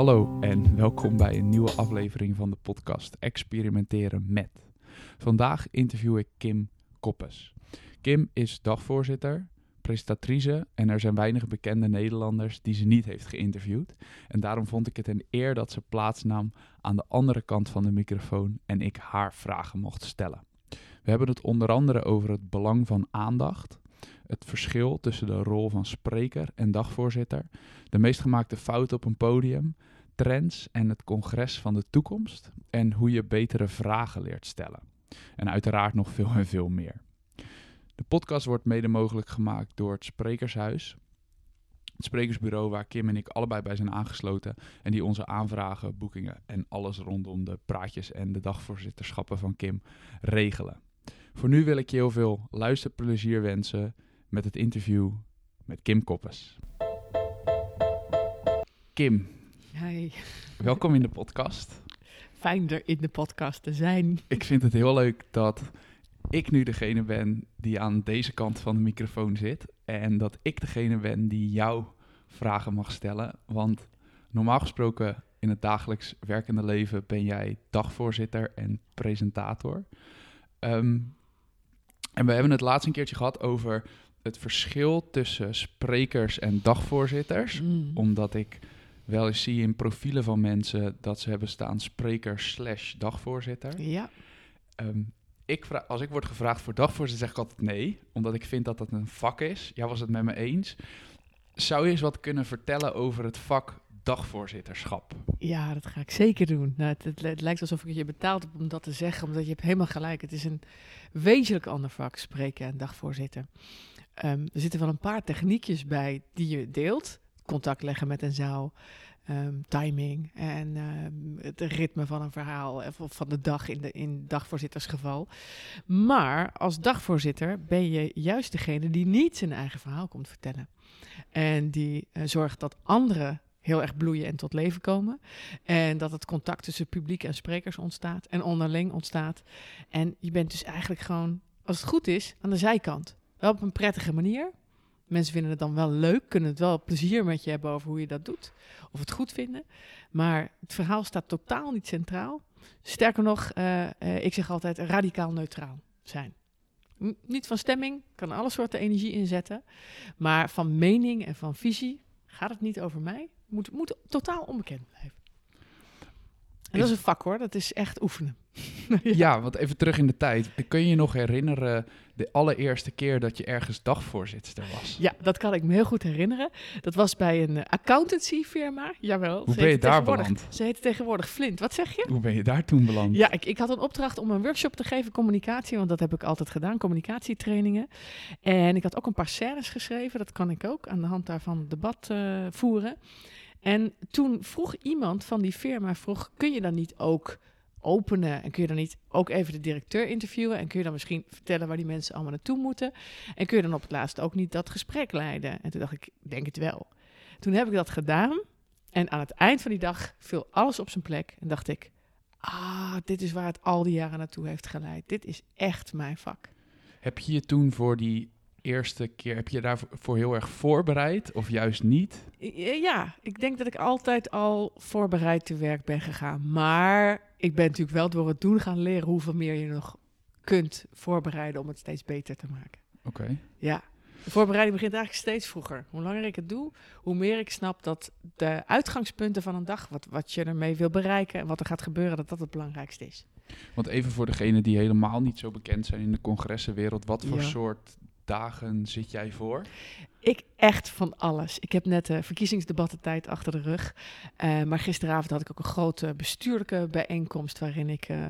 Hallo en welkom bij een nieuwe aflevering van de podcast Experimenteren met. Vandaag interview ik Kim Koppes. Kim is dagvoorzitter, presentatrice en er zijn weinig bekende Nederlanders die ze niet heeft geïnterviewd. En daarom vond ik het een eer dat ze plaatsnam aan de andere kant van de microfoon en ik haar vragen mocht stellen. We hebben het onder andere over het belang van aandacht, het verschil tussen de rol van spreker en dagvoorzitter, de meest gemaakte fouten op een podium, trends en het congres van de toekomst en hoe je betere vragen leert stellen. En uiteraard nog veel en veel meer. De podcast wordt mede mogelijk gemaakt door het Sprekershuis, het sprekersbureau waar Kim en ik allebei bij zijn aangesloten en die onze aanvragen, boekingen en alles rondom de praatjes en de dagvoorzitterschappen van Kim regelen. Voor nu wil ik je heel veel luisterplezier wensen met het interview met Kim Koppes. Kim, Hey, welkom in de podcast. fijn er in de podcast te zijn. Ik vind het heel leuk dat ik nu degene ben die aan deze kant van de microfoon zit. En dat ik degene ben die jou vragen mag stellen. Want normaal gesproken in het dagelijks werkende leven ben jij dagvoorzitter en presentator. Ehm, en we hebben het laatst een keertje gehad over het verschil tussen sprekers en dagvoorzitters. Mm. Omdat ik wel eens zie in profielen van mensen dat ze hebben staan spreker slash dagvoorzitter. Ja, Ehm, ik vra- als ik word gevraagd voor dagvoorzitter, zeg ik altijd nee. Omdat ik vind dat dat een vak is. Jij was het met me eens. Zou je eens wat kunnen vertellen over het vak dagvoorzitterschap? ja, dat ga ik zeker doen. Nou, het, het, het lijkt alsof ik je betaald heb om dat te zeggen, omdat je hebt helemaal gelijk. Het is een wezenlijk ander vak, spreken en dagvoorzitter. Ehm, er zitten wel een paar techniekjes bij die je deelt. Contact leggen met een zaal, ehm, timing en ehm, het ritme van een verhaal of van de dag in, de, in dagvoorzittersgeval. Maar als dagvoorzitter ben je juist degene die niet zijn eigen verhaal komt vertellen. En die eh, zorgt dat anderen heel erg bloeien en tot leven komen. En dat het contact tussen publiek en sprekers ontstaat en onderling ontstaat. En je bent dus eigenlijk gewoon, als het goed is, aan de zijkant. Wel op een prettige manier. Mensen vinden het dan wel leuk, kunnen het wel plezier met je hebben over hoe je dat doet. Of het goed vinden. Maar het verhaal staat totaal niet centraal. Sterker nog, eh, eh, ik zeg altijd radicaal neutraal zijn. N- niet van stemming, kan alle soorten energie inzetten. Maar van mening en van visie gaat het niet over mij. Moet, moet totaal onbekend blijven. En dat is een vak hoor, dat is echt oefenen. Ja. want even terug in de tijd. Kun je je nog herinneren de allereerste keer dat je ergens dagvoorzitter was? Ja, dat kan ik me heel goed herinneren. Dat was bij een accountancyfirma. Jawel. Hoe ben je daar beland? Ze heette tegenwoordig Flint. Wat zeg je? Hoe ben je daar toen beland? Ja, ik, ik had een opdracht om een workshop te geven, communicatie, want dat heb ik altijd gedaan, communicatietrainingen. En ik had ook een paar scènes geschreven, dat kan ik ook, aan de hand daarvan debat eh, voeren. En toen vroeg iemand van die firma, vroeg, kun je dan niet ook openen en kun je dan niet ook even de directeur interviewen en kun je dan misschien vertellen waar die mensen allemaal naartoe moeten en kun je dan op het laatst ook niet dat gesprek leiden? En toen dacht ik, denk het wel. Toen heb ik dat gedaan en aan het eind van die dag viel alles op zijn plek en dacht ik, ah, dit is waar het al die jaren naartoe heeft geleid. Dit is echt mijn vak. Heb je je toen voor die eerste keer, heb je daarvoor heel erg voorbereid of juist niet? Ja, ik denk dat ik altijd al voorbereid te werk ben gegaan. Maar ik ben natuurlijk wel door het doen gaan leren hoeveel meer je nog kunt voorbereiden om het steeds beter te maken. Oké. Ja, de voorbereiding begint eigenlijk steeds vroeger. Hoe langer ik het doe, hoe meer ik snap dat de uitgangspunten van een dag, wat, wat je ermee wil bereiken en wat er gaat gebeuren, dat dat het belangrijkste is. Want even voor degenen die helemaal niet zo bekend zijn in de congressenwereld, wat voor Ja. soort dagen zit jij voor? Ik echt van alles. Ik heb net de verkiezingsdebattentijd achter de rug. Eh, maar gisteravond had ik ook een grote bestuurlijke bijeenkomst waarin ik eh,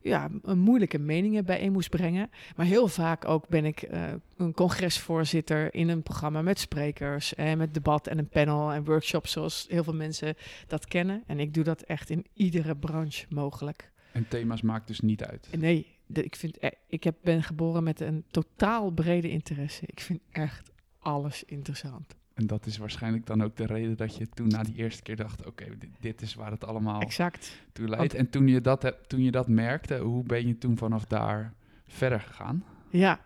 ja, een moeilijke meningen bijeen moest brengen. Maar heel vaak ook ben ik eh, een congresvoorzitter in een programma met sprekers en met debat en een panel en workshops zoals heel veel mensen dat kennen. En ik doe dat echt in iedere branche mogelijk. En thema's maakt dus niet uit. Nee, de- ik, vind, ik heb, ben geboren met een totaal brede interesse. Ik vind echt alles interessant. En dat is waarschijnlijk dan ook de reden dat je toen na die eerste keer dacht, oké, dit, dit is waar het allemaal Exact. toe leidt. En toen je, dat, heb- toen je dat merkte, hoe ben je toen vanaf daar verder gegaan? Ja,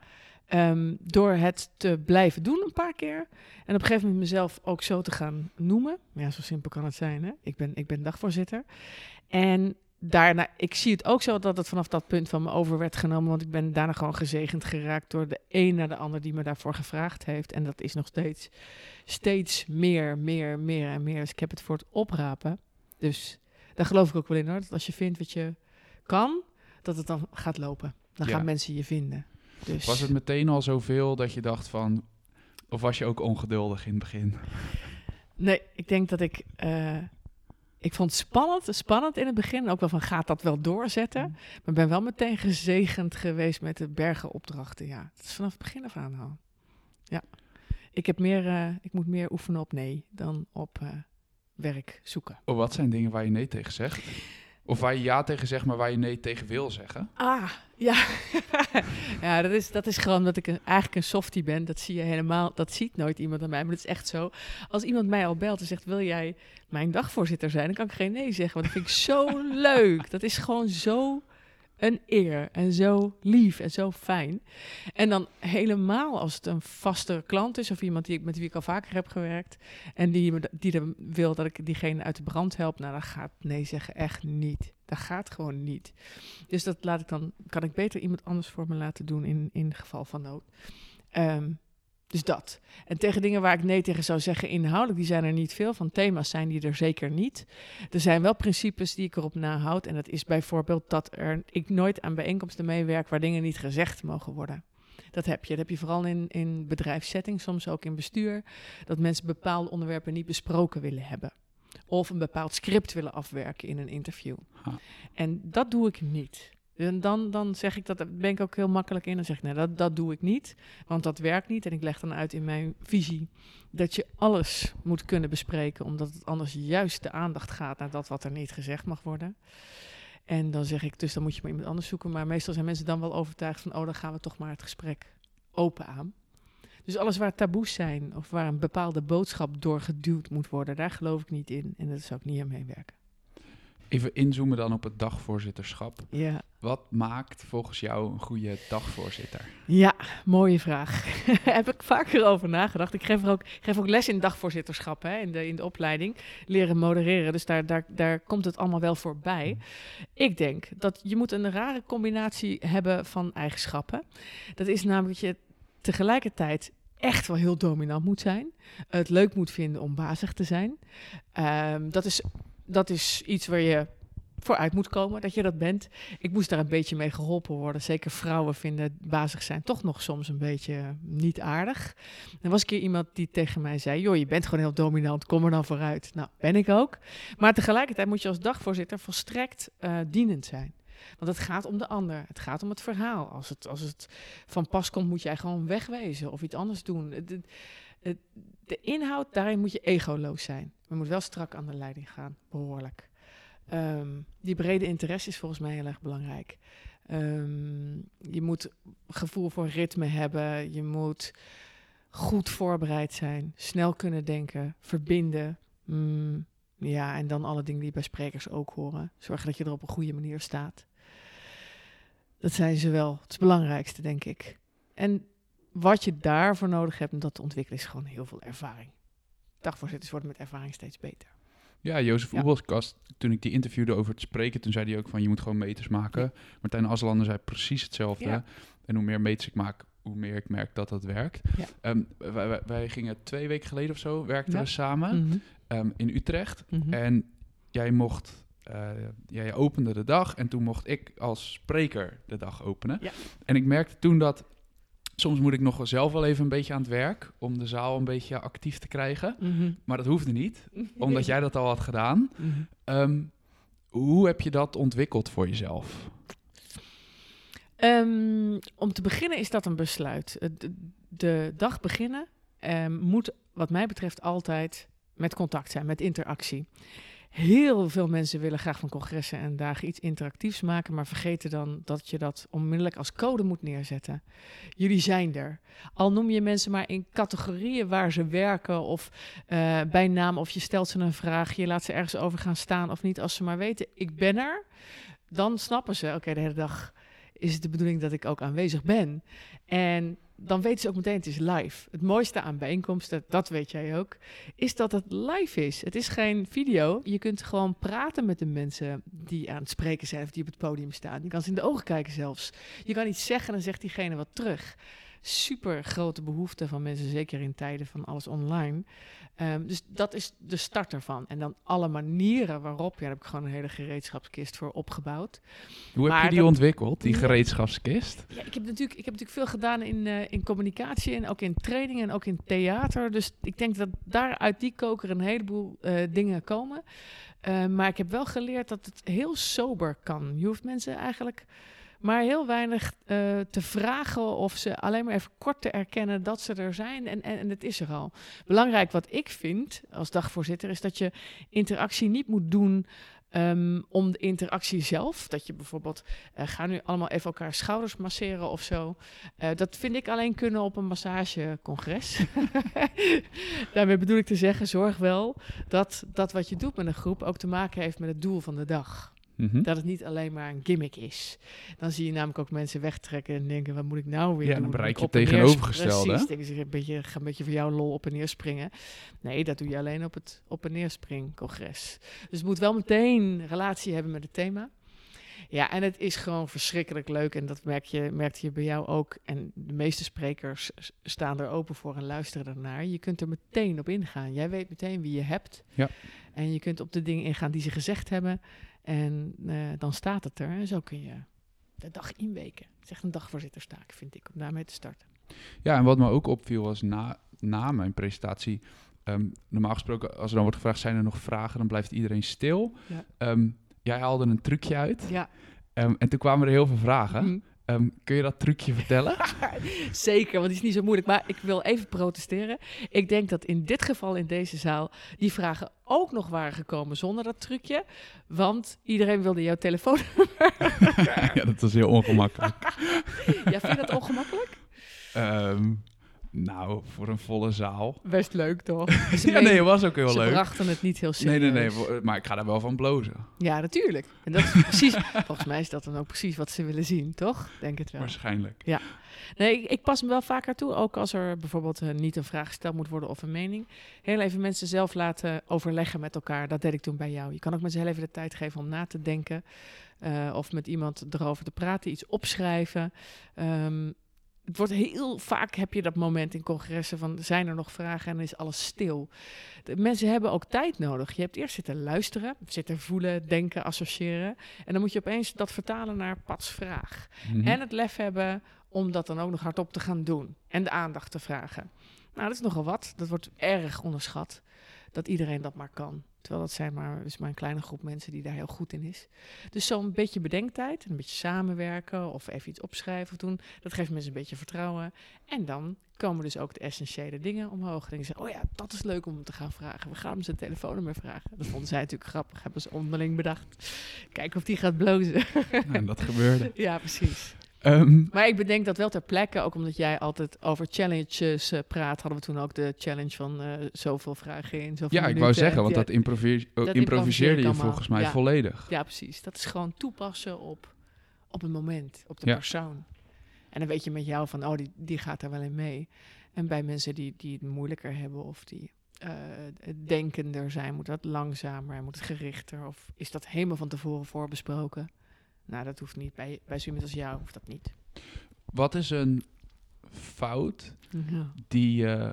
Ehm, door het te blijven doen een paar keer. En op een gegeven moment mezelf ook zo te gaan noemen. Ja, zo simpel kan het zijn. Hè? Ik, ben, ik ben dagvoorzitter. En daarna, ik zie het ook zo dat het vanaf dat punt van me over werd genomen. Want ik ben daarna gewoon gezegend geraakt door de een naar de ander die me daarvoor gevraagd heeft. En dat is nog steeds, steeds meer, meer, meer en meer. Dus ik heb het voor het oprapen. Dus daar geloof ik ook wel in hoor. Dat als je vindt wat je kan, dat het dan gaat lopen. Dan Ja. gaan mensen je vinden. Dus Was het meteen al zoveel dat je dacht van... Of was je ook ongeduldig in het begin? Nee, ik denk dat ik. eh, ik vond het spannend, spannend in het begin. Ook wel van gaat dat wel doorzetten. Mm. Maar ben wel meteen gezegend geweest met de bergen opdrachten. Ja, het is vanaf het begin af aan al. Ja. Ik, heb meer, eh, ik moet meer oefenen op nee dan op eh, werk zoeken. Of wat zijn dingen waar je nee tegen zegt? Of waar je ja tegen zegt, maar waar je nee tegen wil zeggen? Ah, ja. ja, dat is, dat is gewoon dat ik eigenlijk een softie ben. Dat zie je helemaal, dat ziet nooit iemand aan mij. Maar dat is echt zo. Als iemand mij al belt en zegt, wil jij mijn dagvoorzitter zijn? Dan kan ik geen nee zeggen, want dat vind ik zo leuk. Dat is gewoon zo een eer en zo lief en zo fijn. En dan helemaal als het een vaste klant is of iemand die ik, met wie ik al vaker heb gewerkt en die, die er wil dat ik diegene uit de brand help, nou dan gaat nee zeggen echt niet. Dat gaat gewoon niet. Dus dat laat ik dan, kan ik beter iemand anders voor me laten doen in, in geval van nood. Ehm, dus dat. En tegen dingen waar ik nee tegen zou zeggen, inhoudelijk, die zijn er niet veel. Van thema's zijn die er zeker niet. Er zijn wel principes die ik erop nahoud. En dat is bijvoorbeeld dat er, ik nooit aan bijeenkomsten meewerk waar dingen niet gezegd mogen worden. Dat heb je. Dat heb je vooral in, in bedrijfssetting, soms ook in bestuur. Dat mensen bepaalde onderwerpen niet besproken willen hebben. Of een bepaald script willen afwerken in een interview. En dat doe ik niet. En dan, dan zeg ik dat, daar ben ik ook heel makkelijk in. Dan zeg ik, nee, dat, dat doe ik niet, want dat werkt niet. En ik leg dan uit in mijn visie dat je alles moet kunnen bespreken, omdat het anders juist de aandacht gaat naar dat wat er niet gezegd mag worden. En dan zeg ik, dus dan moet je maar iemand anders zoeken. Maar meestal zijn mensen dan wel overtuigd van, oh, dan gaan we toch maar het gesprek open aan. Dus alles waar taboes zijn of waar een bepaalde boodschap doorgeduwd moet worden, daar geloof ik niet in. En dat zou ik niet aan meewerken. Even inzoomen dan op het dagvoorzitterschap. Ja, Wat maakt volgens jou een goede dagvoorzitter? Ja, mooie vraag. Heb ik vaker over nagedacht. Ik geef, er ook, geef ook les in dagvoorzitterschap hè, in, de, in de opleiding. Leren modereren. Dus daar, daar, daar komt het allemaal wel voorbij. Ik denk dat je moet een rare combinatie hebben van eigenschappen. Dat is namelijk dat je tegelijkertijd echt wel heel dominant moet zijn. Het leuk moet vinden om bazig te zijn. Ehm, dat, is, dat is iets waar je vooruit moet komen, dat je dat bent. Ik moest daar een beetje mee geholpen worden. Zeker vrouwen vinden bazig zijn toch nog soms een beetje niet aardig. Er was een keer iemand die tegen mij zei: Joh, je bent gewoon heel dominant, kom er dan vooruit. Nou, ben ik ook. Maar tegelijkertijd moet je als dagvoorzitter volstrekt eh, dienend zijn. Want het gaat om de ander. Het gaat om het verhaal. Als het, als het van pas komt, moet jij gewoon wegwezen of iets anders doen. Het- het- de inhoud, daarin moet je egoloos zijn. We moeten wel strak aan de leiding gaan, behoorlijk. Ehm, die brede interesse is volgens mij heel erg belangrijk. Ehm, je moet gevoel voor ritme hebben. Je moet goed voorbereid zijn. Snel kunnen denken. Verbinden. Mm, ja, en dan alle dingen die bij sprekers ook horen. Zorgen dat je er op een goede manier staat. Dat zijn ze wel het belangrijkste, denk ik. En wat je daarvoor nodig hebt om dat te ontwikkelen, is gewoon heel veel ervaring. Dagvoorzitters worden met ervaring steeds beter. Ja, Jozef Ja. Oebelskast, toen ik die interviewde over het spreken, toen zei hij ook van je moet gewoon meters maken. Martijn Aslander zei precies hetzelfde. Ja. En hoe meer meters ik maak, hoe meer ik merk dat dat werkt. Ja. Ehm, wij, wij, wij gingen twee weken geleden of zo, werkten Ja. we samen Mhm, ehm, in Utrecht. mhm. En jij mocht, eh, jij opende de dag en toen mocht ik als spreker de dag openen. Ja. En ik merkte toen dat soms moet ik nog zelf wel even een beetje aan het werk om de zaal een beetje actief te krijgen. Mhm. Maar dat hoefde niet, omdat jij dat al had gedaan. Mhm. Ehm, hoe heb je dat ontwikkeld voor jezelf? Ehm, om te beginnen is dat een besluit. De, de dag beginnen ehm, moet, wat mij betreft, altijd met contact zijn, met interactie. Heel veel mensen willen graag van congressen en dagen iets interactiefs maken, maar vergeten dan dat je dat onmiddellijk als code moet neerzetten. Jullie zijn er. Al noem je mensen maar in categorieën waar ze werken of eh, bij naam of je stelt ze een vraag, je laat ze ergens over gaan staan of niet. Als ze maar weten, ik ben er, dan snappen ze, oké, de hele dag is het de bedoeling dat ik ook aanwezig ben. En dan weten ze ook meteen, het is live. Het mooiste aan bijeenkomsten, dat weet jij ook, is dat het live is. Het is geen video. Je kunt gewoon praten met de mensen die aan het spreken zijn of die op het podium staan. Je kan ze in de ogen kijken zelfs. Je kan iets zeggen en dan zegt diegene wat terug super grote behoefte van mensen, zeker in tijden van alles online. Ehm, dus dat is de start ervan. En dan alle manieren waarop, ja, daar heb ik gewoon een hele gereedschapskist voor opgebouwd. Hoe heb je die dat- ontwikkeld, die gereedschapskist? Ja, ik heb natuurlijk, ik heb natuurlijk veel gedaan in, eh, in communicatie en ook in training en ook in theater. Dus ik denk dat daar uit die koker een heleboel eh, dingen komen. Eh, maar ik heb wel geleerd dat het heel sober kan. Je hoeft mensen eigenlijk maar heel weinig eh, te vragen of ze alleen maar even kort te erkennen dat ze er zijn en, en, en het is er al. Belangrijk wat ik vind als dagvoorzitter is dat je interactie niet moet doen ehm, om de interactie zelf. Dat je bijvoorbeeld, eh ga nu allemaal even elkaar schouders masseren of zo. Eh, dat vind ik alleen kunnen op een massagecongres. Daarmee bedoel ik te zeggen, zorg wel dat dat wat je doet met een groep ook te maken heeft met het doel van de dag. Mhm. Dat het niet alleen maar een gimmick is. Dan zie je namelijk ook mensen wegtrekken en denken, wat moet ik nou weer Ja, doen? dan bereik je het tegenovergestelde, Precies, denken ze, een beetje, ga een beetje voor jou lol op en neer springen. Nee, dat doe je alleen op het op en neer springcongres. Dus het moet wel meteen relatie hebben met het thema. Ja, en het is gewoon verschrikkelijk leuk. En dat merk je, merkte je bij jou ook. En de meeste sprekers staan er open voor en luisteren ernaar. Je kunt er meteen op ingaan. Jij weet meteen wie je hebt. Ja. En je kunt op de dingen ingaan die ze gezegd hebben. En eh, dan staat het er. En zo kun je de dag inweken. Het is echt een dagvoorzitterstaak, vind ik, om daarmee te starten. Ja, en wat me ook opviel was na, na mijn presentatie... ehm, normaal gesproken, als er dan wordt gevraagd, zijn er nog vragen? Dan blijft iedereen stil. Ja. Ehm, jij haalde een trucje uit. Ja. Ehm, en toen kwamen er heel veel vragen. Mhm. Ehm, kun je dat trucje vertellen? Zeker, want die is niet zo moeilijk. Maar ik wil even protesteren. Ik denk dat in dit geval in deze zaal die vragen ook nog waren gekomen zonder dat trucje. Want iedereen wilde jouw telefoon. ja, dat was heel ongemakkelijk. ja, vind je dat ongemakkelijk? Ehm, nou, voor een volle zaal. Best leuk toch? Ze, Ja, nee, het was ook heel ze leuk. brachten het niet heel Nee, serieus. nee, nee, wo- maar ik ga daar wel van blozen. Ja, natuurlijk. En dat is precies, volgens mij is dat dan ook precies wat ze willen zien, toch? Denk het wel. Waarschijnlijk. Nee, ik, ik pas me wel vaker toe, ook als er bijvoorbeeld eh, niet een vraag gesteld moet worden of een mening. Heel even mensen zelf laten overleggen met elkaar. Dat deed ik toen bij jou. Je kan ook mensen heel even de tijd geven om na te denken. eh, of met iemand erover te praten, iets opschrijven. Ehm, het wordt heel vaak heb je dat moment in congressen van zijn er nog vragen en is alles stil. De mensen hebben ook tijd nodig. Je hebt eerst zitten luisteren, zitten voelen, denken, associëren. En dan moet je opeens dat vertalen naar Pats vraag. Mhm. En het lef hebben om dat dan ook nog hardop te gaan doen. En de aandacht te vragen. Nou, dat is nogal wat. Dat wordt erg onderschat. Dat iedereen dat maar kan. Terwijl dat zijn maar, is maar een kleine groep mensen die daar heel goed in is. Dus zo'n beetje bedenktijd, een beetje samenwerken of even iets opschrijven of doen. Dat geeft mensen een beetje vertrouwen. En dan komen dus ook de essentiële dingen omhoog. En dan zeggen, oh ja, dat is leuk om hem te gaan vragen. We gaan hem zijn telefoonnummer vragen. Dat vonden zij natuurlijk grappig. Hebben ze onderling bedacht. Kijken of die gaat blozen. En dat gebeurde. ja, precies. Ehm, Maar ik bedenk dat wel ter plekke, ook omdat jij altijd over challenges eh, praat, hadden we toen ook de challenge van eh, zoveel vragen in, zoveel ja, ik wou minuten. zeggen, want Ja, dat, dat improviseerde je volgens mij Ja. volledig. Ja, precies. Dat is gewoon toepassen op, op het moment, op de Ja. persoon. En dan weet je met jou van, oh, die, die gaat er wel in mee. En bij mensen die, die het moeilijker hebben of die eh, denkender zijn, moet dat langzamer, moet het gerichter? Of is dat helemaal van tevoren voorbesproken? Nou, dat hoeft niet. Bij, bij als jou hoeft dat niet. Wat is een fout Ja. die eh,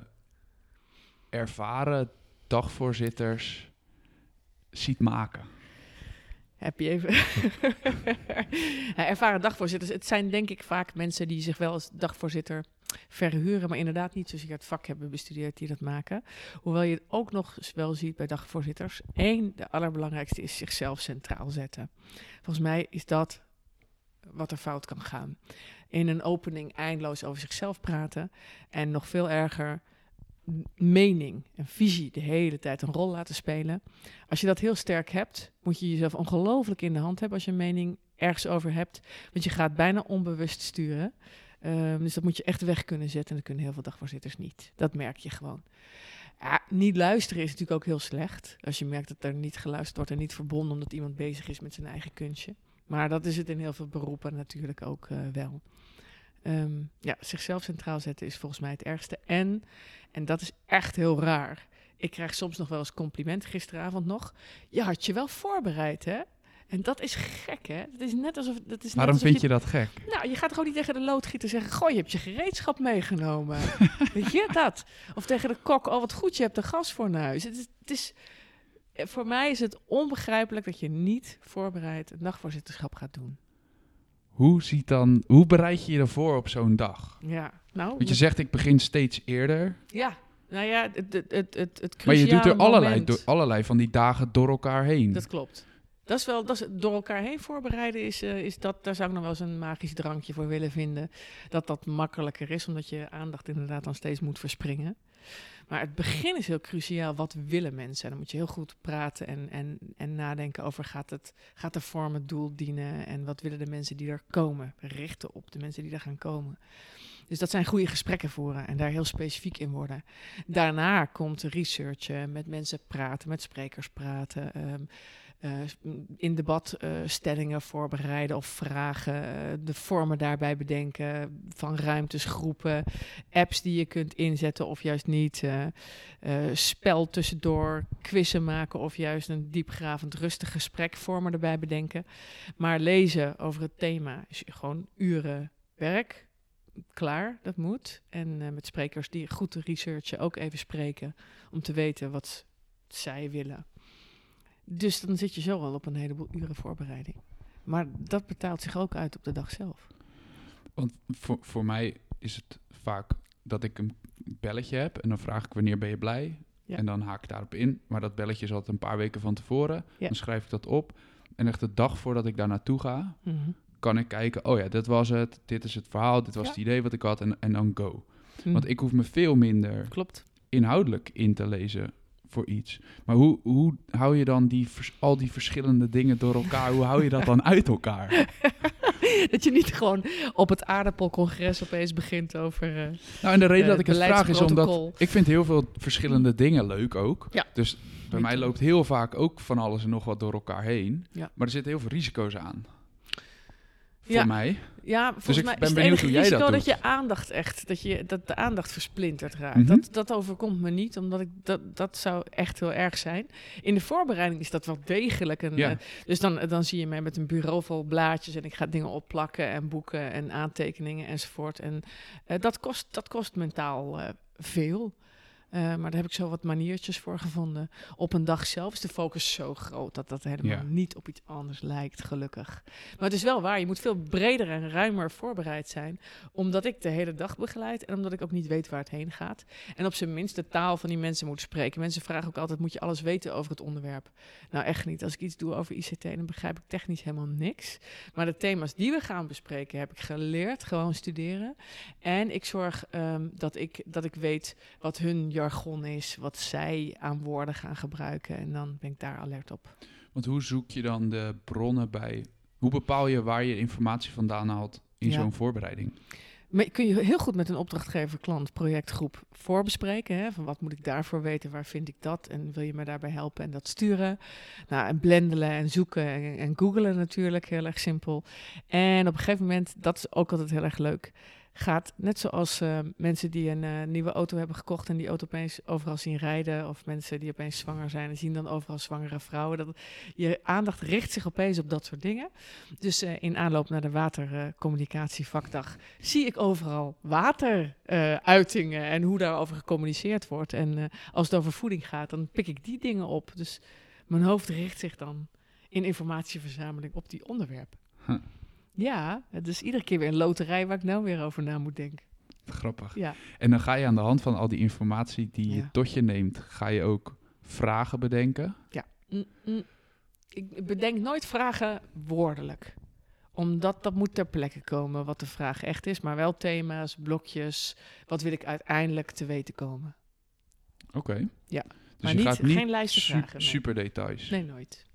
ervaren dagvoorzitters ziet maken? Heb je even. ja, ervaren dagvoorzitters. Het zijn denk ik vaak mensen die zich wel als dagvoorzitter verhuren, maar inderdaad niet zozeer het vak hebben bestudeerd die dat maken. Hoewel je het ook nog wel ziet bij dagvoorzitters. Eén, de allerbelangrijkste is zichzelf centraal zetten. Volgens mij is dat wat er fout kan gaan. In een opening eindeloos over zichzelf praten en nog veel erger mening en visie de hele tijd een rol laten spelen. Als je dat heel sterk hebt, moet je jezelf ongelooflijk in de hand hebben als je een mening ergens over hebt. Want je gaat bijna onbewust sturen. Ehm, dus dat moet je echt weg kunnen zetten. En dat kunnen heel veel dagvoorzitters niet. Dat merk je gewoon. Niet luisteren is natuurlijk ook heel slecht. Als je merkt dat er niet geluisterd wordt en niet verbonden omdat iemand bezig is met zijn eigen kunstje. Maar dat is het in heel veel beroepen natuurlijk ook eh, wel. Ehm, ja, zichzelf centraal zetten is volgens mij het ergste. En, en dat is echt heel raar. Ik krijg soms nog wel eens compliment, gisteravond nog. Je had je wel voorbereid, hè? En dat is gek, hè? Dat is net alsof. Dat is Waarom net alsof vind je dat gek? Nou, je gaat gewoon niet tegen de loodgieter zeggen: Goh, je hebt je gereedschap meegenomen. Weet je dat? Of tegen de kok: Oh, wat goed, je hebt een gasfornuis. Het is, het is, voor mij is het onbegrijpelijk dat je niet voorbereid een dagvoorzitterschap gaat doen. Hoe, ziet dan, hoe bereid je je ervoor op zo'n dag? Ja, nou. Want je zegt, ik begin steeds eerder. Ja, nou ja, het, het, het, het, het Maar je doet er allerlei, door, allerlei van die dagen door elkaar heen. Dat klopt. Dat is wel, dat door elkaar heen voorbereiden is, eh, is dat, daar zou ik nog wel eens een magisch drankje voor willen vinden. Dat dat makkelijker is, omdat je aandacht inderdaad dan steeds moet verspringen. Maar het begin is heel cruciaal. Wat willen mensen? En dan moet je heel goed praten en, en, en nadenken over gaat, het, gaat de vorm het doel dienen? En wat willen de mensen die er komen? Richten op de mensen die er gaan komen. Dus dat zijn goede gesprekken voeren en daar heel specifiek in worden. Daarna komt researchen, met mensen praten, met sprekers praten. ehm, eh, in debatstellingen voorbereiden of vragen, eh, de vormen daarbij bedenken van ruimtes, groepen, apps die je kunt inzetten of juist niet, eh, eh, spel tussendoor, quizzen maken of juist een diepgravend rustig gesprek vormen erbij bedenken. Maar lezen over het thema is gewoon uren werk. Klaar, dat moet. En eh, met sprekers die goed researchen ook even spreken om te weten wat zij willen. Dus dan zit je zo al op een heleboel uren voorbereiding. Maar dat betaalt zich ook uit op de dag zelf. Want voor, voor mij is het vaak dat ik een belletje heb en dan vraag ik wanneer ben je blij? Ja. En dan haak ik daarop in. Maar dat belletje is altijd een paar weken van tevoren. Ja. Dan schrijf ik dat op. En echt de dag voordat ik daar naartoe ga, Mhm. kan ik kijken, oh ja, dit was het, dit is het verhaal, dit was Ja. het idee wat ik had en, en dan go. Hm. Want ik hoef me veel minder Klopt. inhoudelijk in te lezen voor iets. Maar hoe, hoe hou je dan die, al die verschillende dingen door elkaar, hoe hou je dat dan uit elkaar? dat je niet gewoon op het aardappelcongres opeens begint over. eh, Nou, en de reden Eh, dat ik het vraag is omdat ik vind heel veel verschillende dingen leuk ook. Ja. Dus bij mij loopt heel vaak ook van alles en nog wat door elkaar heen. Ja. Maar er zitten heel veel risico's aan. Voor Ja. mij. Ja, volgens ik mij ben is het enige hoe jij dat risico dat, je aandacht echt, dat, je, dat de aandacht versplinterd raakt. Mhm. dat, dat overkomt me niet, omdat ik dat, dat zou echt heel erg zijn. In de voorbereiding is dat wel degelijk een. Ja. eh, dus dan, dan zie je mij met een bureau vol blaadjes en ik ga dingen opplakken en boeken en aantekeningen enzovoort. En eh, dat, kost, dat kost mentaal eh, veel. Eh, maar daar heb ik zo wat maniertjes voor gevonden. Op een dag zelf is de focus zo groot dat dat helemaal Ja. niet op iets anders lijkt, gelukkig. Maar het is wel waar, je moet veel breder en ruimer voorbereid zijn. Omdat ik de hele dag begeleid en omdat ik ook niet weet waar het heen gaat. En op zijn minst de taal van die mensen moet spreken. Mensen vragen ook altijd, moet je alles weten over het onderwerp? Nou, echt niet. Als ik iets doe over ICT, dan begrijp ik technisch helemaal niks. Maar de thema's die we gaan bespreken, heb ik geleerd, gewoon studeren. En ik zorg ehm, dat, ik, dat ik weet wat hun jargon is, wat zij aan woorden gaan gebruiken. En dan ben ik daar alert op. Want hoe zoek je dan de bronnen bij? Hoe bepaal je waar je informatie vandaan haalt in Ja. zo'n voorbereiding? Maar kun je heel goed met een opdrachtgever, klant, projectgroep voorbespreken. Hè? Van wat moet ik daarvoor weten, waar vind ik dat en wil je me daarbij helpen en dat sturen. Nou, en blendelen en zoeken en, en googelen natuurlijk, heel erg simpel. En op een gegeven moment, dat is ook altijd heel erg leuk, gaat net zoals eh, mensen die een eh, nieuwe auto hebben gekocht en die auto opeens overal zien rijden. Of mensen die opeens zwanger zijn en zien dan overal zwangere vrouwen. Dat, je aandacht richt zich opeens op dat soort dingen. Dus eh, in aanloop naar de watercommunicatievakdag zie ik overal wateruitingen en hoe daarover gecommuniceerd wordt. En als het over voeding gaat, dan pik ik die dingen op. Dus mijn hoofd richt zich dan in informatieverzameling op die onderwerpen. Ja, het is iedere keer weer een loterij waar ik nou weer over na moet denken. Grappig. Ja, En dan ga je aan de hand van al die informatie die je Ja. tot je neemt, ga je ook vragen bedenken. Mm, mm. ik bedenk nooit vragen woordelijk. Omdat dat moet ter plekke komen wat de vraag echt is. Maar wel thema's, blokjes. Wat wil ik uiteindelijk te weten komen? Oké. Ja. Dus Maar je niet- gaat niet geen lijsten su- vragen, nee. super details. Nee, nooit.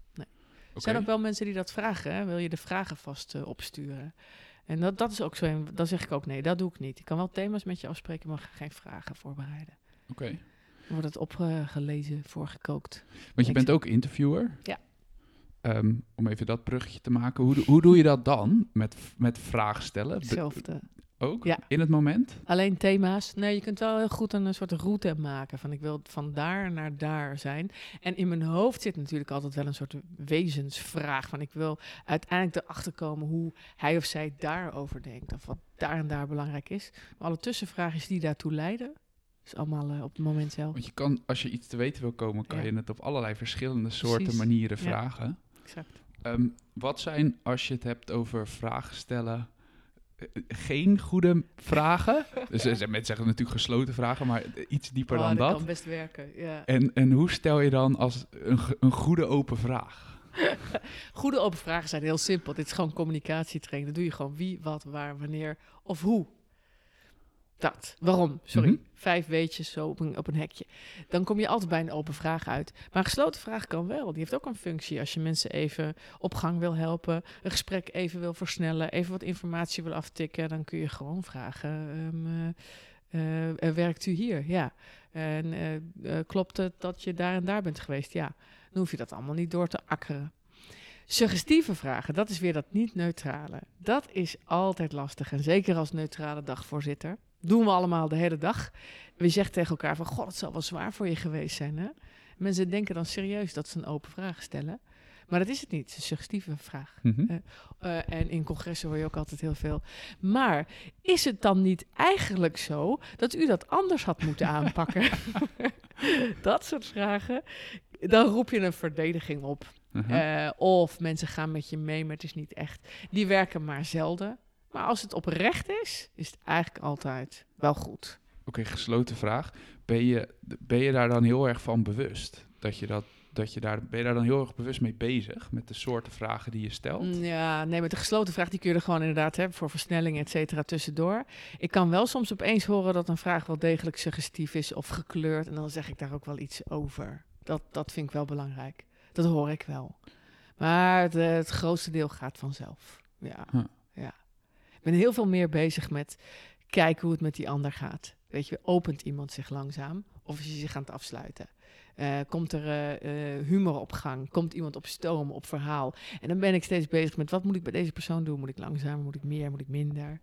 Er zijn ook wel mensen die dat vragen. Hè? Wil je de vragen vast eh, opsturen? En dat, dat is ook zo. Dan zeg ik ook nee, dat doe ik niet. Ik kan wel thema's met je afspreken, maar geen vragen voorbereiden. Oké. Dan wordt het opgelezen, voorgekookt. Want je bent ook interviewer. Ja. Ehm, om even dat bruggetje te maken. Hoe, doe- hoe doe je dat dan met, met vraag stellen? Hetzelfde. Ook? Ja. In het moment? Alleen thema's. Nee, je kunt wel heel goed een, soort route maken. Van ik wil van daar naar daar zijn. En in mijn hoofd zit natuurlijk altijd wel een soort wezensvraag. Van ik wil uiteindelijk erachter komen hoe hij of zij daarover denkt. Of wat daar en daar belangrijk is. Maar alle tussenvragen die daartoe leiden. is allemaal eh, op het moment zelf. Want je kan, als je iets te weten wil komen, kan Ja. je het op allerlei verschillende soorten Precies. manieren Ja. vragen. Exact. Ehm, wat zijn, als je het hebt over vragen stellen, geen goede vragen? dus mensen zeggen natuurlijk gesloten vragen, maar iets dieper Oh, dan dat. kan best werken, ja. En, en hoe stel je dan als een, een goede open vraag? Goede open vragen zijn heel simpel. Dit is gewoon communicatietraining. Dat doe je gewoon wie, wat, waar, wanneer of hoe. Dat. Waarom? Sorry. Mhm. Vijf weetjes zo op een, op een hekje. Dan kom je altijd bij een open vraag uit. Maar een gesloten vraag kan wel. Die heeft ook een functie. Als je mensen even op gang wil helpen, een gesprek even wil versnellen, even wat informatie wil aftikken, dan kun je gewoon vragen. ehm, eh, eh, eh, werkt u hier? Ja. En klopt het dat je daar en daar bent geweest? Ja. Dan hoef je dat allemaal niet door te akkeren. Suggestieve vragen, dat is weer dat niet-neutrale. Dat is altijd lastig. En zeker als neutrale dagvoorzitter. Doen we allemaal de hele dag. We zeggen tegen elkaar van, god, het zal wel zwaar voor je geweest zijn. Hè? Mensen denken dan serieus dat ze een open vraag stellen. Maar dat is het niet. Het is een suggestieve vraag. Mhm. Eh, en in congressen hoor je ook altijd heel veel. Maar is het dan niet eigenlijk zo dat u dat anders had moeten aanpakken? dat soort vragen. Dan roep je een verdediging op. Mhm. Eh, of mensen gaan met je mee, maar het is niet echt. Die werken maar zelden. Maar als het oprecht is, is het eigenlijk altijd wel goed. Oké, gesloten vraag. Ben je, ben je daar dan heel erg van bewust? Dat je dat, dat je daar, ben je daar dan heel erg bewust mee bezig? Met de soorten vragen die je stelt? Mm, Ja, nee, met de gesloten vraag die kun je er gewoon inderdaad hebben voor versnelling, et cetera, tussendoor. Ik kan wel soms opeens horen dat een vraag wel degelijk suggestief is of gekleurd. En dan zeg ik daar ook wel iets over. Dat, dat vind ik wel belangrijk. Dat hoor ik wel. Maar het, eh, het grootste deel gaat vanzelf. Ja, Huh. Ben heel veel meer bezig met kijken hoe het met die ander gaat. Weet je, opent iemand zich langzaam of is hij zich aan het afsluiten? Eh, komt er eh, eh, humor op gang? Komt iemand op stoom, op verhaal? En dan ben ik steeds bezig met wat moet ik bij deze persoon doen? Moet ik langzamer? Moet ik meer? Moet ik minder?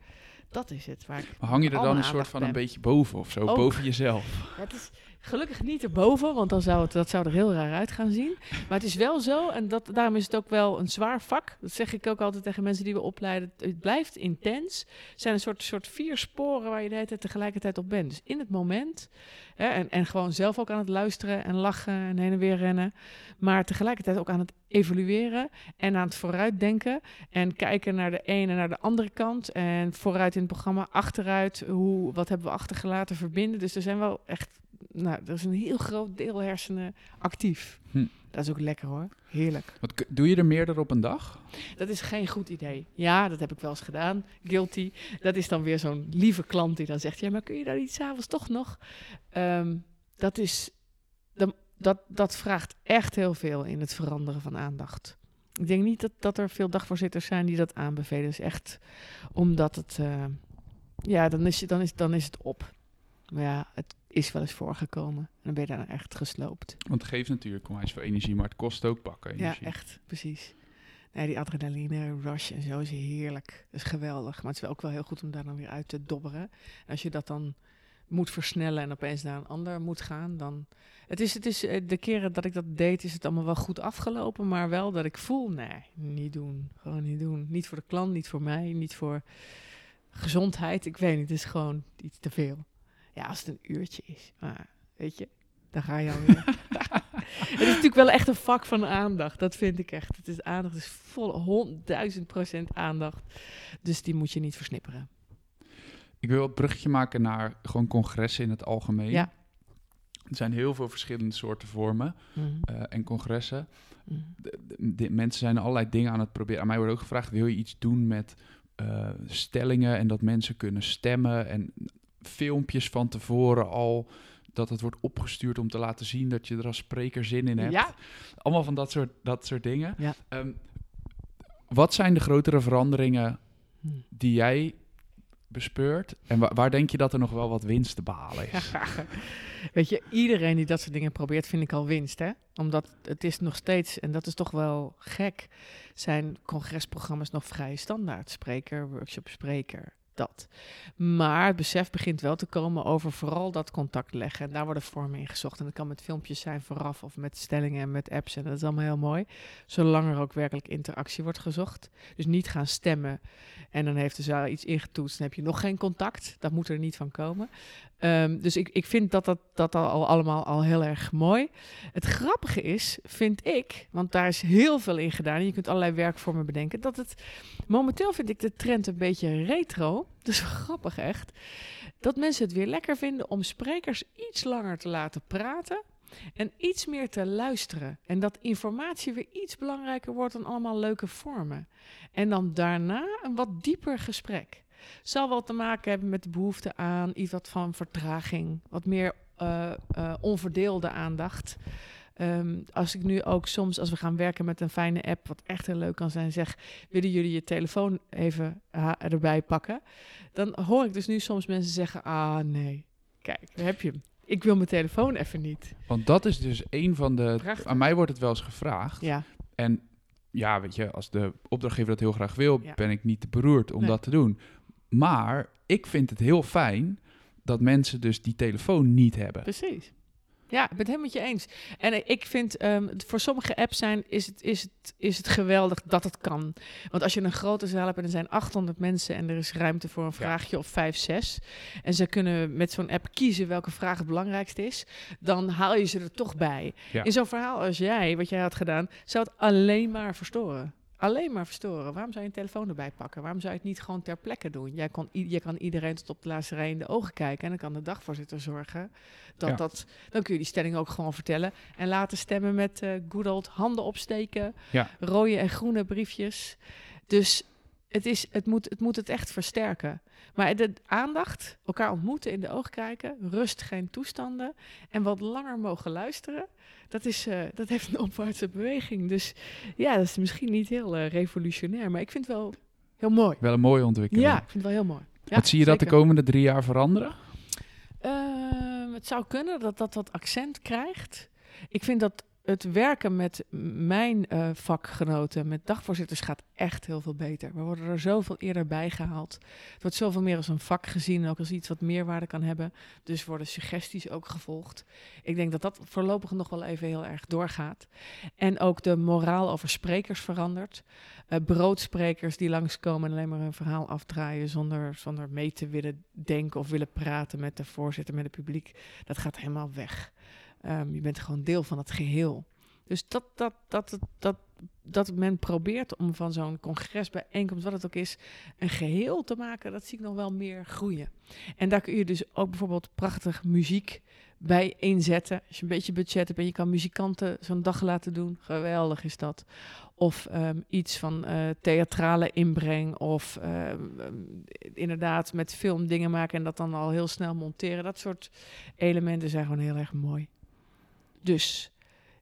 Dat is het waar Maar hang je er dan een soort van een beetje boven of zo? Ook. Boven jezelf? Het is gelukkig niet erboven, want dan zou het, dat zou er heel raar uit gaan zien. Maar het is wel zo, en dat, daarom is het ook wel een zwaar vak. Dat zeg ik ook altijd tegen mensen die we opleiden. Het blijft intens. Het zijn een soort, soort vier sporen waar je de hele tijd tegelijkertijd op bent. Dus in het moment, hè, en, en gewoon zelf ook aan het luisteren en lachen en heen en weer rennen. Maar tegelijkertijd ook aan het evalueren en aan het vooruitdenken. En kijken naar de ene en naar de andere kant. En vooruit in het programma, achteruit. Hoe, wat hebben we achtergelaten, verbinden. Dus er zijn wel echt nou, er is een heel groot deel hersenen actief. Hm. Dat is ook lekker hoor. Heerlijk. Wat, doe je er meerdere op een dag? Dat is geen goed idee. Ja, dat heb ik wel eens gedaan. Guilty. Dat is dan weer zo'n lieve klant die dan zegt: Ja, maar kun je daar niet s'avonds toch nog? Ehm, dat is. dan- Dat, dat vraagt echt heel veel in het veranderen van aandacht. Ik denk niet dat, dat er veel dagvoorzitters zijn die dat aanbevelen. Dus echt omdat het. eh, ja, dan is, je- dan, is, dan is het op. Maar ja, het is wel eens voorgekomen. En dan ben je daar echt gesloopt. Want het geeft natuurlijk onwijs veel energie, maar het kost ook pakken energie. Ja, echt, precies. Nee, die adrenaline rush en zo is heerlijk. Dat is geweldig. Maar het is wel ook wel heel goed om daar dan weer uit te dobberen. En als je dat dan moet versnellen en opeens naar een ander moet gaan, dan... Het is, het is, eh, de keren dat ik dat deed, is het allemaal wel goed afgelopen. Maar wel dat ik voel, nee, niet doen. Gewoon niet doen. Niet voor de klant, niet voor mij, niet voor gezondheid. Ik weet niet, het is gewoon iets te veel. Ja, als het een uurtje is. Maar, weet je, dan ga je alweer. het is natuurlijk wel echt een vak van aandacht. Dat vind ik echt. Het is aandacht, het is volle honderdduizend procent aandacht. Dus die moet je niet versnipperen. Ik wil een bruggetje maken naar gewoon congressen in het algemeen. Ja. Er zijn heel veel verschillende soorten vormen Mhm. eh, en congressen. De, de- de mensen zijn allerlei dingen aan het proberen. Aan mij wordt ook gevraagd, wil je iets doen met eh, stellingen en dat mensen kunnen stemmen en filmpjes van tevoren al dat het wordt opgestuurd om te laten zien dat je er als spreker zin in hebt. Ja. Allemaal van dat soort, dat soort dingen. Ja. Ehm, wat zijn de grotere veranderingen Mhm. die jij bespeurt? En wa- waar denk je dat er nog wel wat winst te behalen is? Weet je, iedereen die dat soort dingen probeert, vind ik al winst, hè? Omdat het is nog steeds, en dat is toch wel gek, zijn congresprogramma's nog vrij standaard. Spreker, workshop, spreker. Dat. Maar het besef begint wel te komen over vooral dat contact leggen. En daar worden vormen in gezocht. En dat kan met filmpjes zijn vooraf of met stellingen en met apps. En dat is allemaal heel mooi. Zolang er ook werkelijk interactie wordt gezocht. Dus niet gaan stemmen en dan heeft de zaal iets ingetoetst. Dan heb je nog geen contact. Dat moet er niet van komen. Ehm, dus ik, ik vind dat dat, dat al allemaal al heel erg mooi. Het grappige is, vind ik, want daar is heel veel in gedaan. En je kunt allerlei werkvormen bedenken. Dat het momenteel vind ik de trend een beetje retro. Dus grappig echt. Dat mensen het weer lekker vinden om sprekers iets langer te laten praten. En iets meer te luisteren. En dat informatie weer iets belangrijker wordt dan allemaal leuke vormen. En dan daarna een wat dieper gesprek. Zal wel te maken hebben met de behoefte aan iets wat van vertraging, wat meer uh, uh, onverdeelde aandacht. Um, als ik nu ook soms, als we gaan werken met een fijne app, wat echt heel leuk kan zijn, zeg: willen jullie je telefoon even erbij pakken? Dan hoor ik dus nu soms mensen zeggen: ah nee, kijk, daar heb je hem. Ik wil mijn telefoon even niet. Want dat is dus een van de. Prachtig. Aan mij wordt het wel eens gevraagd. Ja. En ja, weet je, als de opdrachtgever dat heel graag wil, ja. ben ik niet te beroerd om nee. dat te doen. Maar ik vind het heel fijn dat mensen dus die telefoon niet hebben. Precies. Ja, ik ben het helemaal met je eens. En ik vind, um, voor sommige apps zijn, is het, is, het, is het geweldig dat het kan. Want als je een grote zaal hebt en er zijn 800 mensen en er is ruimte voor een vraagje ja. of 5, 6. En ze kunnen met zo'n app kiezen welke vraag het belangrijkste is. Dan haal je ze er toch bij. Ja. In zo'n verhaal als jij, wat jij had gedaan, zou het alleen maar verstoren alleen maar verstoren. Waarom zou je een telefoon erbij pakken? Waarom zou je het niet gewoon ter plekke doen? Jij kon, je kan iedereen tot op de laatste rij in de ogen kijken. En dan kan de dagvoorzitter zorgen dat ja. dat... Dan kun je die stelling ook gewoon vertellen. En laten stemmen met uh, good old handen opsteken. Ja. Rode en groene briefjes. Dus het, is, het, moet, het moet het echt versterken. Maar de aandacht, elkaar ontmoeten, in de ogen kijken, rust, geen toestanden en wat langer mogen luisteren, dat, is, uh, dat heeft een opwaartse beweging. Dus ja, dat is misschien niet heel uh, revolutionair, maar ik vind het wel heel mooi. Wel een mooie ontwikkeling. Ja, ik vind het wel heel mooi. Ja, wat zie je zeker. dat de komende drie jaar veranderen? Uh, het zou kunnen dat dat wat accent krijgt. Ik vind dat het werken met mijn uh, vakgenoten, met dagvoorzitters, gaat echt heel veel beter. We worden er zoveel eerder bij gehaald. Het wordt zoveel meer als een vak gezien, ook als iets wat meerwaarde kan hebben. Dus worden suggesties ook gevolgd. Ik denk dat dat voorlopig nog wel even heel erg doorgaat. En ook de moraal over sprekers verandert. Uh, broodsprekers die langskomen en alleen maar een verhaal afdraaien zonder, zonder mee te willen denken of willen praten met de voorzitter, met het publiek. Dat gaat helemaal weg. Um, je bent gewoon deel van het geheel. Dus dat, dat, dat, dat, dat, dat men probeert om van zo'n congresbijeenkomst, wat het ook is, een geheel te maken, dat zie ik nog wel meer groeien. En daar kun je dus ook bijvoorbeeld prachtig muziek bij inzetten. Als je een beetje budget hebt en je kan muzikanten zo'n dag laten doen, geweldig is dat. Of um, iets van uh, theatrale inbreng. Of uh, inderdaad met film dingen maken en dat dan al heel snel monteren. Dat soort elementen zijn gewoon heel erg mooi. Dus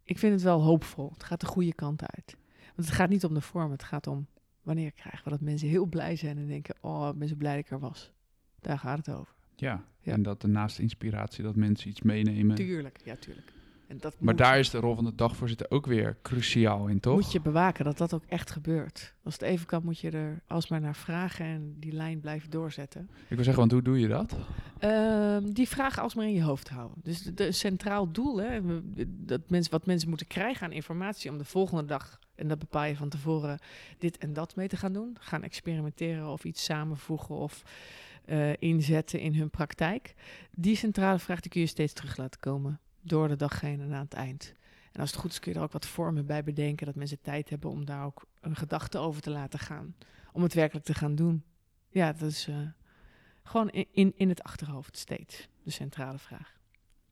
ik vind het wel hoopvol. Het gaat de goede kant uit. Want het gaat niet om de vorm, het gaat om wanneer krijgen we dat mensen heel blij zijn en denken: Oh, ik ben zo blij dat ik er was. Daar gaat het over. Ja, ja. en dat naast inspiratie dat mensen iets meenemen. Tuurlijk, ja, tuurlijk. En dat maar daar is de rol van de dagvoorzitter ook weer cruciaal in, toch? Moet je bewaken dat dat ook echt gebeurt. Als het even kan, moet je er alsmaar naar vragen en die lijn blijven doorzetten. Ik wil zeggen, want hoe doe je dat? Um, die vragen alsmaar in je hoofd houden. Dus de, centraal doel, hè, dat mensen, wat mensen moeten krijgen aan informatie om de volgende dag, en dat bepaal je van tevoren, dit en dat mee te gaan doen. Gaan experimenteren of iets samenvoegen of uh, inzetten in hun praktijk. Die centrale vraag die kun je steeds terug laten komen door de dag heen en aan het eind. En als het goed is kun je er ook wat vormen bij bedenken, dat mensen tijd hebben om daar ook een gedachte over te laten gaan. Om het werkelijk te gaan doen. Ja, dat is uh, gewoon in, in, in het achterhoofd steeds de centrale vraag.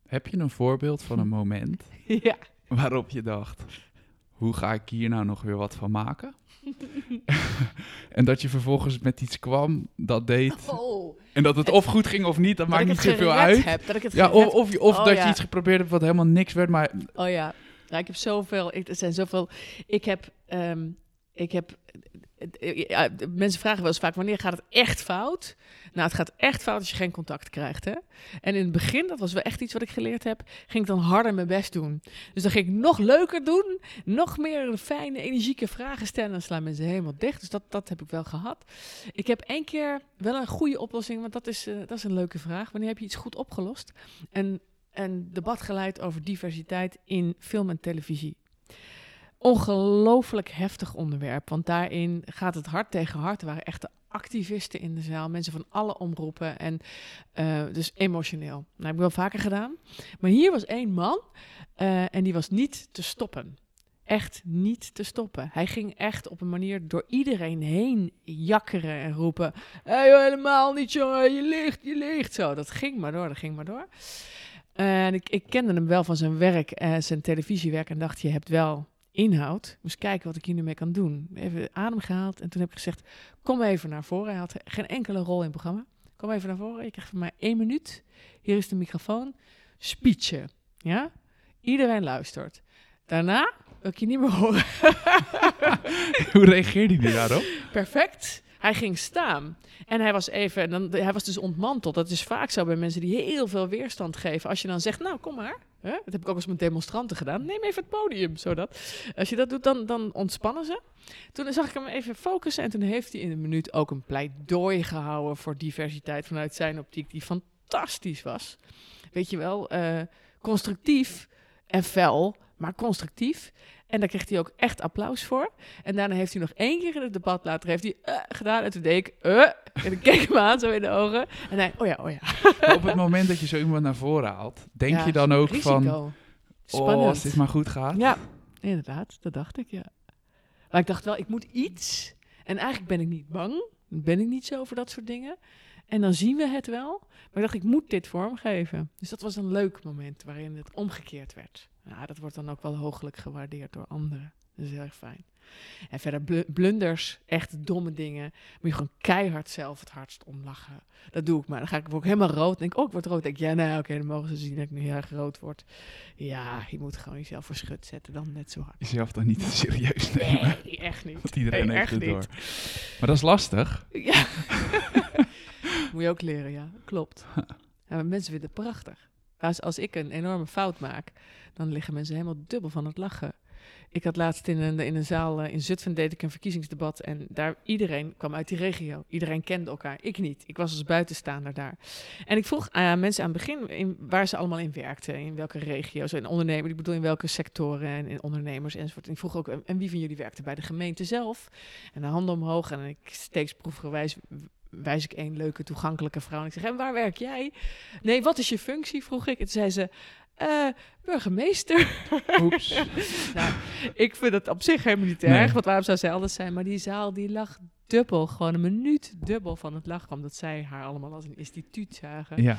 Heb je een voorbeeld van een moment ja. waarop je dacht, hoe ga ik hier nou nog weer wat van maken? en dat je vervolgens met iets kwam dat deed. Oh, en dat het, of goed ging of niet, dat maakt niet zoveel uit. Heb, dat ik het ja, of, of, of oh, dat ja. je iets geprobeerd hebt wat helemaal niks werd. Maar... Oh ja, ja ik heb zoveel. Ik, er zijn zoveel. Ik heb. Um, ik heb ja, mensen vragen wel eens vaak, wanneer gaat het echt fout? Nou, het gaat echt fout als je geen contact krijgt. Hè? En in het begin, dat was wel echt iets wat ik geleerd heb, ging ik dan harder mijn best doen. Dus dan ging ik nog leuker doen, nog meer fijne, energieke vragen stellen. En dan slaan mensen helemaal dicht. Dus dat, dat heb ik wel gehad. Ik heb één keer wel een goede oplossing, want dat is, uh, dat is een leuke vraag. Wanneer heb je iets goed opgelost? En een debat geleid over diversiteit in film en televisie ongelooflijk heftig onderwerp. Want daarin gaat het hard tegen hard. Er waren echte activisten in de zaal, mensen van alle omroepen. En uh, dus emotioneel. Nou, heb ik wel vaker gedaan. Maar hier was één man uh, en die was niet te stoppen. Echt niet te stoppen. Hij ging echt op een manier door iedereen heen jakkeren en roepen: hey, helemaal niet, jongen, je ligt, je ligt. Zo, dat ging maar door, dat ging maar door. En ik, ik kende hem wel van zijn werk, uh, zijn televisiewerk, en dacht: je hebt wel inhoud. Moest kijken wat ik hier nu mee kan doen. Even adem gehaald en toen heb ik gezegd: Kom even naar voren. Hij had geen enkele rol in het programma. Kom even naar voren. Je krijgt van mij één minuut. Hier is de microfoon. Speechen. Ja? Iedereen luistert. Daarna wil ik je niet meer horen. Hoe reageerde hij daarop? Perfect. Hij ging staan. En hij was even, dan, hij was dus ontmanteld. Dat is vaak zo bij mensen die heel veel weerstand geven. Als je dan zegt, nou kom maar. Hè? Dat heb ik ook eens met demonstranten gedaan. Neem even het podium, zodat. Als je dat doet, dan, dan ontspannen ze. Toen zag ik hem even focussen. En toen heeft hij in een minuut ook een pleidooi gehouden voor diversiteit vanuit zijn optiek. Die fantastisch was. Weet je wel, uh, constructief en fel, maar constructief. En daar kreeg hij ook echt applaus voor. En daarna heeft hij nog één keer in het debat later heeft hij, uh, gedaan. En toen deed ik, uh, en ik keek hem aan zo in de ogen. En hij, oh ja, oh ja. op het moment dat je zo iemand naar voren haalt, denk ja, je dan ook risico. van... Spannend. Oh, als dit maar goed gaat. Ja, inderdaad. Dat dacht ik, ja. Maar ik dacht wel, ik moet iets. En eigenlijk ben ik niet bang. Ben ik niet zo voor dat soort dingen. En dan zien we het wel. Maar ik dacht, ik moet dit vormgeven. Dus dat was een leuk moment waarin het omgekeerd werd. Ja, dat wordt dan ook wel hooglijk gewaardeerd door anderen. Dat is heel erg fijn. En verder blunders, echt domme dingen. Moet je gewoon keihard zelf het hardst omlachen. Dat doe ik maar. Dan ga ik ook helemaal rood. denk ik, oh, ik word rood. denk ik, ja, nou, oké, dan mogen ze zien dat ik nu heel erg rood word. Ja, je moet gewoon jezelf voor schut zetten. Dan net zo hard. Jezelf dan niet serieus nemen. Nee, echt niet. Want iedereen nee, heeft het niet. door. Maar dat is lastig. Ja. moet je ook leren, ja. Klopt. Ja, mensen vinden het prachtig. Als, als ik een enorme fout maak, dan liggen mensen helemaal dubbel van het lachen. Ik had laatst in een, in een zaal in Zutphen deed ik een verkiezingsdebat en daar iedereen kwam uit die regio. Iedereen kende elkaar. Ik niet. Ik was als buitenstaander daar. En ik vroeg aan mensen aan het begin in, waar ze allemaal in werkten, in welke regio's en ondernemers. Ik bedoel in welke sectoren en in ondernemers enzovoort. En ik vroeg ook en wie van jullie werkte bij de gemeente zelf? En de handen omhoog en ik steeds proefgewijs wijs ik één leuke toegankelijke vrouw en ik zeg en waar werk jij? Nee, wat is je functie? Vroeg ik. En toen zei ze uh, burgemeester. Oeps. nou, ik vind het op zich helemaal niet erg, want waarom zou zij anders zijn? Maar die zaal die lag dubbel, gewoon een minuut dubbel van het lachen, omdat zij haar allemaal als een instituut zagen. Ja.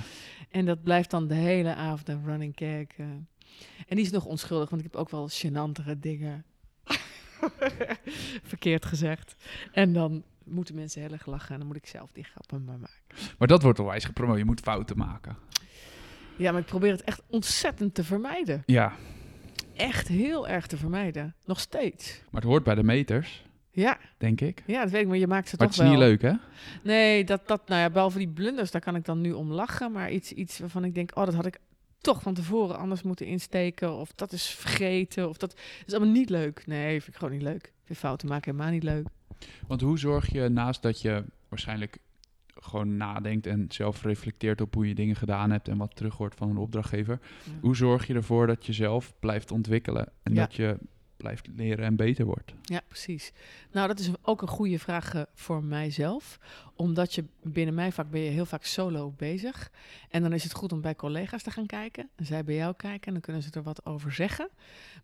En dat blijft dan de hele avond een running gag. Uh. En die is nog onschuldig, want ik heb ook wel gênantere dingen verkeerd gezegd. En dan moeten mensen heel erg lachen en dan moet ik zelf die grappen maar maken. Maar dat wordt alwijs gepromoot, je moet fouten maken. Ja, maar ik probeer het echt ontzettend te vermijden. Ja. Echt heel erg te vermijden. Nog steeds. Maar het hoort bij de meters. Ja. Denk ik. Ja, dat weet ik, maar je maakt ze maar toch het is wel. niet leuk, hè? Nee, dat, dat, nou ja, behalve die blunders, daar kan ik dan nu om lachen. Maar iets, iets waarvan ik denk, oh, dat had ik toch van tevoren anders moeten insteken. Of dat is vergeten. Of dat is allemaal niet leuk. Nee, vind ik gewoon niet leuk. Ik vind fouten maken helemaal niet leuk. Want hoe zorg je naast dat je waarschijnlijk gewoon nadenkt en zelf reflecteert op hoe je dingen gedaan hebt en wat terug hoort van een opdrachtgever. Ja. Hoe zorg je ervoor dat je zelf blijft ontwikkelen en Ja. dat je blijft leren en beter wordt? Ja, precies. Nou, dat is ook een goede vraag eh, voor mijzelf. Omdat je binnen mijn vak ben je heel vaak solo bezig. En dan is het goed om bij collega's te gaan kijken. En zij bij jou kijken en dan kunnen ze er wat over zeggen.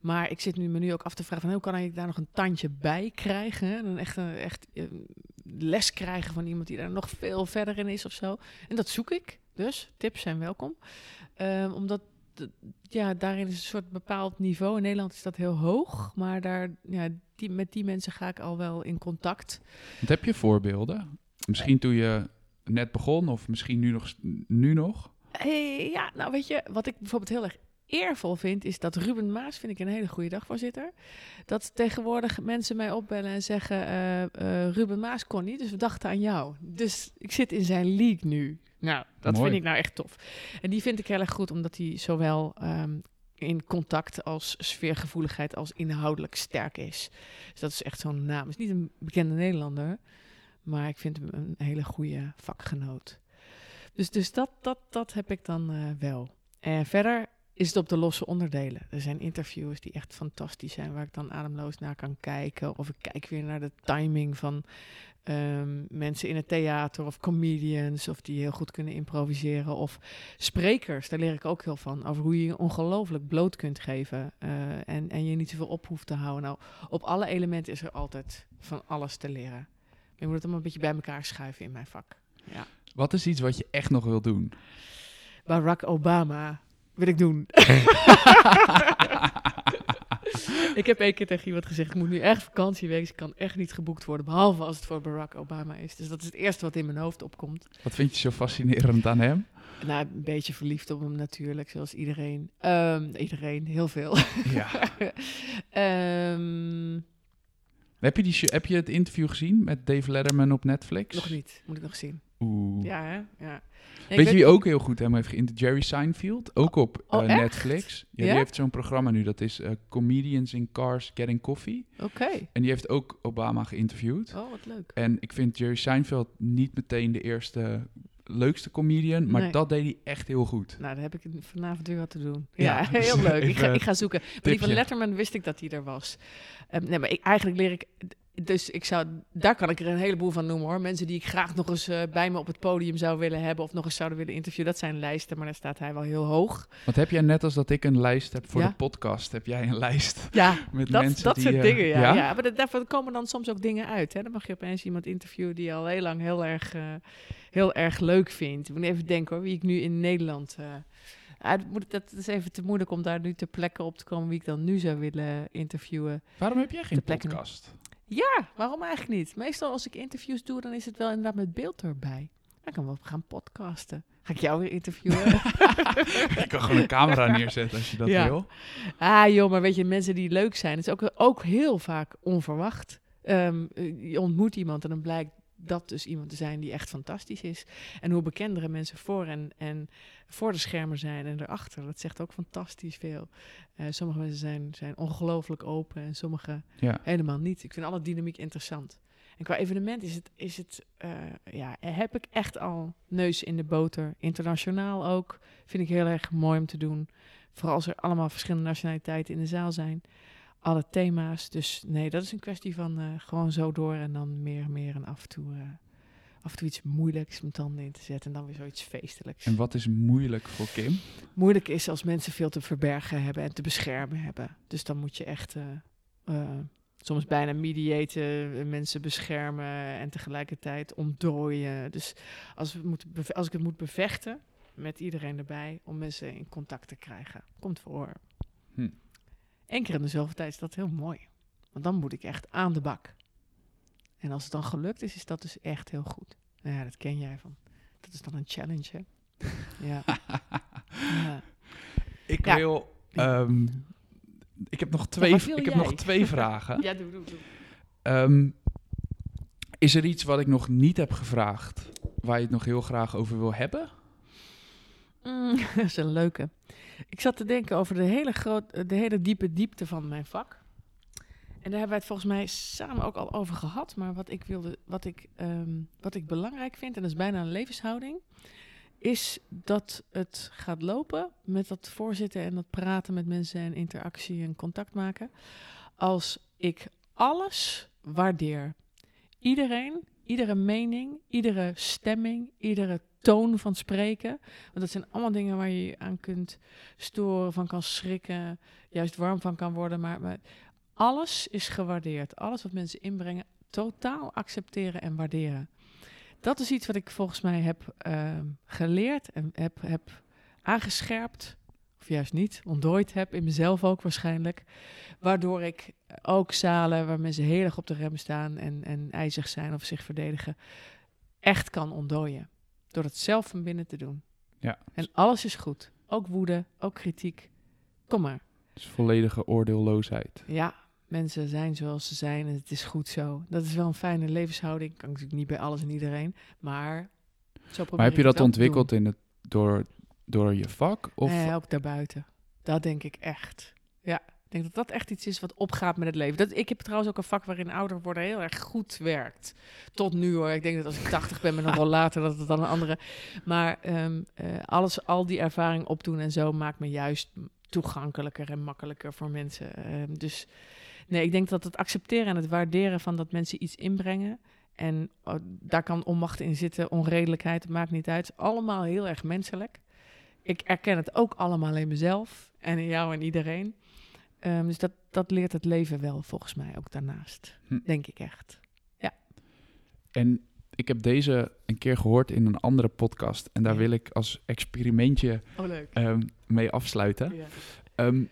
Maar ik zit nu me nu ook af te vragen van hoe kan ik daar nog een tandje bij krijgen? Hè? Echt, een, echt eh, les krijgen van iemand die daar nog veel verder in is of zo. En dat zoek ik. Dus tips zijn welkom. Ehm, omdat ja, daarin is een soort bepaald niveau. In Nederland is dat heel hoog, maar daar, ja, die, met die mensen ga ik al wel in contact. Want heb je voorbeelden? Misschien toen je net begon of misschien nu nog? Nu nog? Hey, ja, nou weet je, wat ik bijvoorbeeld heel erg eervol vind, is dat Ruben Maas, vind ik een hele goede dagvoorzitter. Dat tegenwoordig mensen mij opbellen en zeggen: eh, eh, Ruben Maas kon niet, dus we dachten aan jou. Dus ik zit in zijn league nu. Nou, dat Mooi. vind ik nou echt tof. En die vind ik heel erg goed, omdat hij zowel ehm, in contact als sfeergevoeligheid als inhoudelijk sterk is. Dus dat is echt zo'n naam. is niet een bekende Nederlander, maar ik vind hem een hele goede vakgenoot. Dus, dus dat, dat, dat heb ik dan eh, wel. En verder is het op de losse onderdelen. Er zijn interviews die echt fantastisch zijn, waar ik dan ademloos naar kan kijken. Of ik kijk weer naar de timing van ehm, mensen in het theater of comedians, of die heel goed kunnen improviseren. Of sprekers, daar leer ik ook heel van. Over hoe je je ongelooflijk bloot kunt geven eh, en, en je niet zoveel op hoeft te houden. Nou, op alle elementen is er altijd van alles te leren. Je moet het allemaal een beetje bij elkaar schuiven in mijn vak. Ja. Wat is iets wat je echt nog wil doen? Barack Obama wil ik doen. ik heb één keer tegen iemand gezegd, ik moet nu echt vakantie wezen. Ik kan echt niet geboekt worden, behalve als het voor Barack Obama is. Dus dat is het eerste wat in mijn hoofd opkomt. Wat vind je zo fascinerend aan hem? Nou, een beetje verliefd op hem natuurlijk, zoals iedereen. Ehm, iedereen, heel veel. Ja. Ehm, Heb je, die, heb je het interview gezien met Dave Letterman op Netflix? nog niet, moet ik nog zien. Oeh. Ja, hè? Ja. Weet je wie ook heel goed hem heeft geïnterviewd? Jerry Seinfeld, ook op Oh, eh? Netflix. Ja, Ja? Die heeft zo'n programma nu, dat is eh, Comedians in Cars Getting Coffee. Oké. En die heeft ook Obama geïnterviewd. Oh, wat leuk. En ik vind Jerry Seinfeld niet meteen de eerste leukste comedian, maar Nee. dat deed hij echt heel goed. Nou, dan heb ik vanavond weer wat te doen. Ja, Ja, heel leuk. Ik ga, ik ga zoeken. Maar die van. Letterman wist ik dat hij er was. Ehm, nee, maar ik, eigenlijk leer ik... Dus ik zou, daar kan ik er een heleboel van noemen hoor. Mensen die ik graag nog eens eh, bij me op het podium zou willen hebben... of nog eens zouden willen interviewen. Dat zijn lijsten, maar daar staat hij wel heel hoog. Want heb jij net als dat ik een lijst heb voor Ja. de podcast, heb jij een lijst Ja, met dat, mensen dat die... soort eh, dingen, ja. ja? maar da- daarvoor komen dan soms ook dingen uit. Hè? Dan mag je opeens iemand interviewen die je al heel lang heel erg, eh, heel erg leuk vindt. Ik moet even denken hoor, wie ik nu in Nederland... ah, dat, moet, dat is even te moeilijk om daar nu ter plekke op te komen wie ik dan nu zou willen interviewen. Waarom heb jij geen podcast? Ja, waarom eigenlijk niet? Meestal als ik interviews doe, dan is het wel inderdaad met beeld erbij. Dan kan wel gaan podcasten. Ga ik jou weer interviewen? ik kan gewoon een camera neerzetten als je dat Ja. wil. ah joh, maar weet je, mensen die leuk zijn, het is ook, ook heel vaak onverwacht. Ehm, eh, je ontmoet iemand en dan blijkt dat dus iemand te zijn die echt fantastisch is. En hoe bekendere mensen voor en, en voor de schermen zijn en erachter, dat zegt ook fantastisch veel. Eh, sommige mensen zijn, zijn ongelooflijk open en sommige Ja. helemaal niet. Ik vind alle dynamiek interessant. En qua evenement is het, is het eh, ja, heb ik echt al neus in de boter. Internationaal ook. Vind ik heel erg mooi om te doen. Vooral als er allemaal verschillende nationaliteiten in de zaal zijn. Alle thema's. Dus nee, dat is een kwestie van eh, gewoon zo door en dan meer, meer en af en toe, eh, af en toe iets moeilijks met tanden in te zetten en dan weer zoiets feestelijks. En wat is moeilijk voor Kim? Moeilijk is als mensen veel te verbergen hebben en te beschermen hebben. Dus dan moet je echt eh, soms bijna mediaten, mensen beschermen en tegelijkertijd ontdooien. Dus als, we moeten als ik het moet bevechten met iedereen erbij om mensen in contact te krijgen, komt voor. Hm. Eén keer in de zoveel tijd is dat heel mooi. Want dan moet ik echt aan de bak. En als het dan gelukt is, is dat dus echt heel goed. Nou ja, dat ken jij van. Dat is dan een challenge, hè? Ja. ja. Ik Ja. wil... ehm, ik heb nog twee, ik heb nog twee vragen. Ja, doe, doe, doe. Ehm, is er iets wat ik nog niet heb gevraagd, waar je het nog heel graag over wil hebben? Mm, dat is een leuke. Ik zat te denken over de hele, groot, de hele diepe diepte van mijn vak. En daar hebben wij het volgens mij samen ook al over gehad. Maar wat ik, wilde, wat ik, ehm, wat ik belangrijk vind, en dat is bijna een levenshouding, is dat het gaat lopen met dat voorzitten en dat praten met mensen en interactie en contact maken. Als ik alles waardeer. Iedereen, iedere mening, iedere stemming, iedere toon van spreken. Want dat zijn allemaal dingen waar je je aan kunt storen, van kan schrikken, juist warm van kan worden. Maar, maar alles is gewaardeerd. Alles wat mensen inbrengen, totaal accepteren en waarderen. Dat is iets wat ik volgens mij heb ehm, geleerd en heb, heb aangescherpt. Of juist niet, ontdooid heb in mezelf ook waarschijnlijk. Waardoor ik ook zalen waar mensen heel erg op de rem staan en, en ijzig zijn of zich verdedigen, echt kan ontdooien. Door het zelf van binnen te doen. Ja. En alles is goed. Ook woede, ook kritiek. kom maar. Dus volledige oordeelloosheid. Ja, mensen zijn zoals ze zijn en het is goed zo. Dat is wel een fijne levenshouding. Kan natuurlijk niet bij alles en iedereen, maar zo probeer Maar heb je dat ontwikkeld in het, door, door je vak? Of, Nee, ook daarbuiten. Dat denk ik echt. Ja, ik denk dat dat echt iets is wat opgaat met het leven. Dat, ik heb trouwens ook een vak waarin ouder worden heel erg goed werkt. Tot nu hoor. Ik denk dat als ik 80 ben met een rol later, dat het dan een andere... Maar ehm, eh, alles, al die ervaring opdoen en zo maakt me juist toegankelijker en makkelijker voor mensen. Ehm, dus nee, ik denk dat het accepteren en het waarderen van dat mensen iets inbrengen... En oh, daar kan onmacht in zitten, onredelijkheid, maakt niet uit. Allemaal heel erg menselijk. Ik erken het ook allemaal in mezelf en in jou en iedereen. Ehm, dus dat, dat leert het leven wel, volgens mij, ook daarnaast. Hm. Denk ik echt. En ik heb deze een keer gehoord in een andere podcast. En daar Ja. wil ik als experimentje Oh, leuk. ehm, mee afsluiten. Ja. Ehm,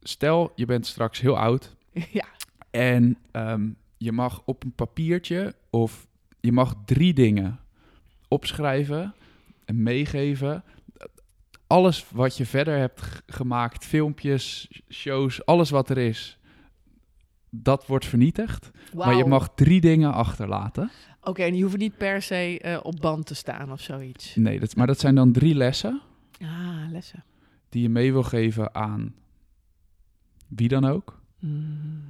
stel, je bent straks heel oud ja. en je mag op een papiertje of je mag drie dingen opschrijven en meegeven. Alles wat je verder hebt gemaakt, filmpjes, shows, alles wat er is, dat wordt vernietigd. Maar je mag drie dingen achterlaten. Oké, en die hoeven niet per se eh, op band te staan of zoiets. Nee, dat, maar dat zijn dan drie lessen Ah, lessen. die je mee wil geven aan wie dan ook. Mm,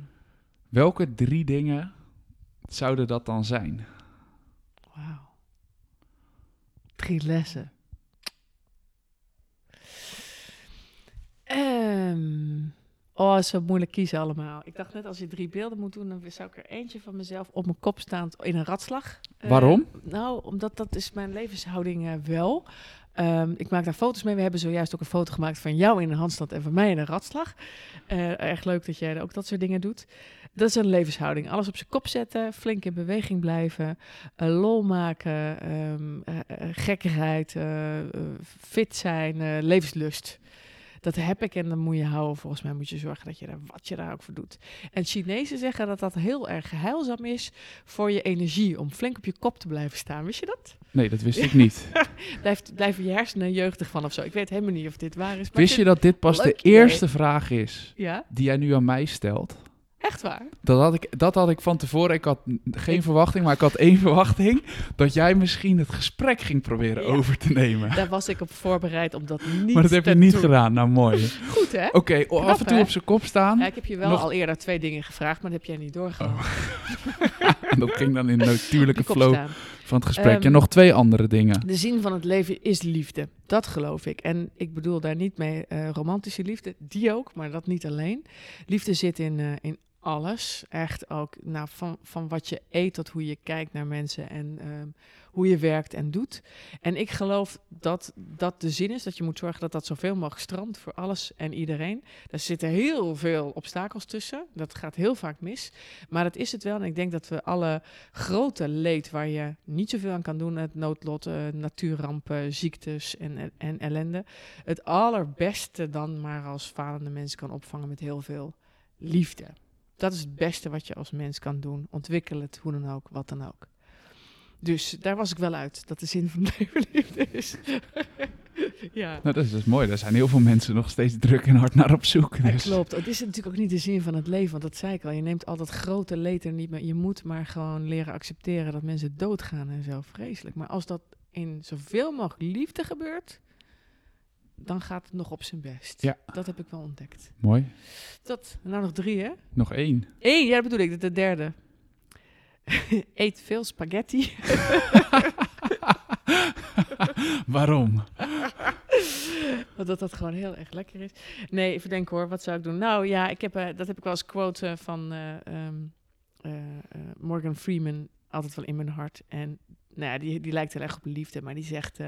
Welke drie dingen zouden dat dan zijn? Wauw. Drie lessen. Ehm, oh, zo moeilijk kiezen allemaal. Ik dacht net, als je drie beelden moet doen, dan zou ik er eentje van mezelf op mijn kop staand in een ratslag. Eh, Waarom? nou, omdat dat is mijn levenshouding eh, wel. Ehm, ik maak daar foto's mee. We hebben zojuist ook een foto gemaakt van jou in een handstand en van mij in een ratslag. Eh, erg leuk dat jij ook dat soort dingen doet. Dat is een levenshouding. Alles op zijn kop zetten, flink in beweging blijven, lol maken, eh, gekkigheid, fit zijn, levenslust. Dat heb ik en dan moet je houden. Volgens mij moet je zorgen dat je daar wat je daar ook voor doet. En Chinezen zeggen dat dat heel erg heilzaam is voor je energie. Om flink op je kop te blijven staan. Wist je dat? Nee, dat wist ik niet. Blijft, blijven je hersenen jeugdig van of zo. Ik weet helemaal niet of dit waar is. maar Wist je dat dit pas de idee. eerste vraag is Ja, die jij nu aan mij stelt? Echt waar. Dat had ik, dat had ik van tevoren. Ik had geen Ik- verwachting, maar ik had één verwachting. Dat jij misschien het gesprek ging proberen Ja. over te nemen. Daar was ik op voorbereid om dat niet maar dat heb te je niet doen. gedaan. Nou, mooi. Goed, hè? Oké, oh, af en toe hè? op zijn kop staan. Ja, ik heb je wel Nog- al eerder twee dingen gevraagd, maar dat heb jij niet doorgehad. En dat ging dan in natuurlijke flow staan. Van het gesprek. Ehm, en nog twee andere dingen. De zin van het leven is liefde. Dat geloof ik. En ik bedoel daar niet mee eh, romantische liefde, die ook, maar dat niet alleen. Liefde zit in, eh, in alles. Echt ook nou, van, van wat je eet tot hoe je kijkt naar mensen en ehm, hoe je werkt en doet. En ik geloof dat dat de zin is, dat je moet zorgen dat dat zoveel mogelijk strandt voor alles en iedereen. Daar zitten heel veel obstakels tussen. Dat gaat heel vaak mis. Maar dat is het wel. En ik denk dat we alle grote leed waar je niet zoveel aan kan doen, het noodlot, eh, natuurrampen, ziektes en, en ellende, het allerbeste dan maar als falende mens kan opvangen met heel veel liefde. Dat is het beste wat je als mens kan doen. Ontwikkel het, hoe dan ook, wat dan ook. Dus daar was ik wel uit, dat de zin van leven liefde is. ja. Nou, dat is dus mooi. Daar zijn heel veel mensen nog steeds druk en hard naar op zoek. Ja, Dus. klopt. Het is natuurlijk ook niet de zin van het leven, want dat zei ik al. Je neemt altijd grote leed er niet meer. Je moet maar gewoon leren accepteren dat mensen doodgaan en zo. Vreselijk. Maar als dat in zoveel mogelijk liefde gebeurt, dan gaat het nog op zijn best. Ja. Dat heb ik wel ontdekt. Mooi. Dat, nou nog drie, hè? Nog één. Eén, ja, dat bedoel ik, de, de derde. Eet veel spaghetti. Waarom? Want dat dat gewoon heel erg lekker is. Nee, even denken hoor, wat zou ik doen? Nou ja, ik heb, eh, dat heb ik wel als quote eh, van eh, ehm, eh, eh, Morgan Freeman altijd wel in mijn hart. En nou ja, die, die lijkt heel erg op liefde, maar die zegt...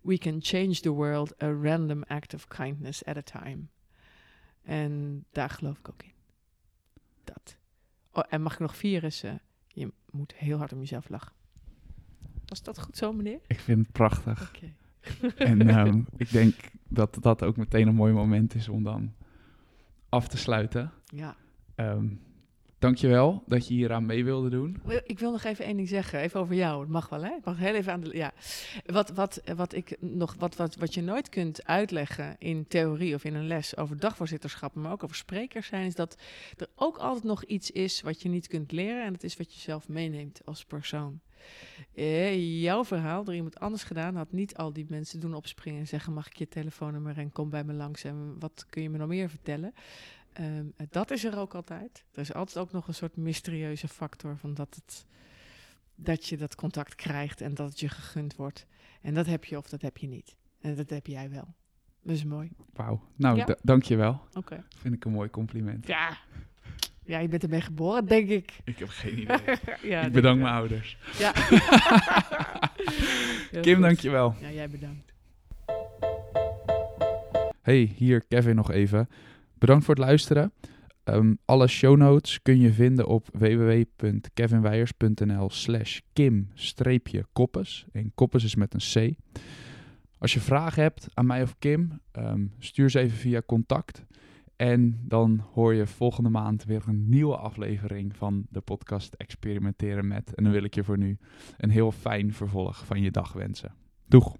We can change the world a random act of kindness at a time. En daar geloof ik ook in. Dat. Oh, en mag ik nog eh, je moet heel hard om jezelf lachen. Was dat goed zo, meneer? Ik vind het prachtig. En ehm, ik denk dat dat ook meteen een mooi moment is om dan af te sluiten. Ja. Ehm, dankjewel dat je hier aan mee wilde doen. Ik wil nog even één ding zeggen, even over jou. Het mag wel, hè? Ik mag heel even aan de. Ja. Wat, wat, wat, ik nog, wat, wat, wat je nooit kunt uitleggen in theorie of in een les over dagvoorzitterschap, maar ook over sprekers zijn, is dat er ook altijd nog iets is wat je niet kunt leren. En dat is wat je zelf meeneemt als persoon. Eh, jouw verhaal door iemand anders gedaan had niet al die mensen doen opspringen en zeggen: Mag ik je telefoonnummer en kom bij me langs en wat kun je me nog meer vertellen? Ehm, dat is er ook altijd. Er is altijd ook nog een soort mysterieuze factor van dat, het, dat je dat contact krijgt en dat het je gegund wordt. En dat heb je of dat heb je niet. En dat heb jij wel. Dat is mooi. Wauw. Nou, ja? dank je wel. Oké. Vind ik een mooi compliment. Ja. Ja, je bent ermee geboren, denk ik. Ik heb geen idee. ja, ik bedank mijn ouders. Ja. Kim, dank je wel. Ja, jij bedankt. Hey, hier Kevin nog even. Bedankt voor het luisteren. Um, alle show notes kun je vinden op www.kevinweijers.nl slash kim-koppes. En koppes is met een C. Als je vragen hebt aan mij of Kim, um, stuur ze even via contact. En dan hoor je volgende maand weer een nieuwe aflevering van de podcast Experimenteren met. En dan wil ik je voor nu een heel fijn vervolg van je dag wensen. Doeg!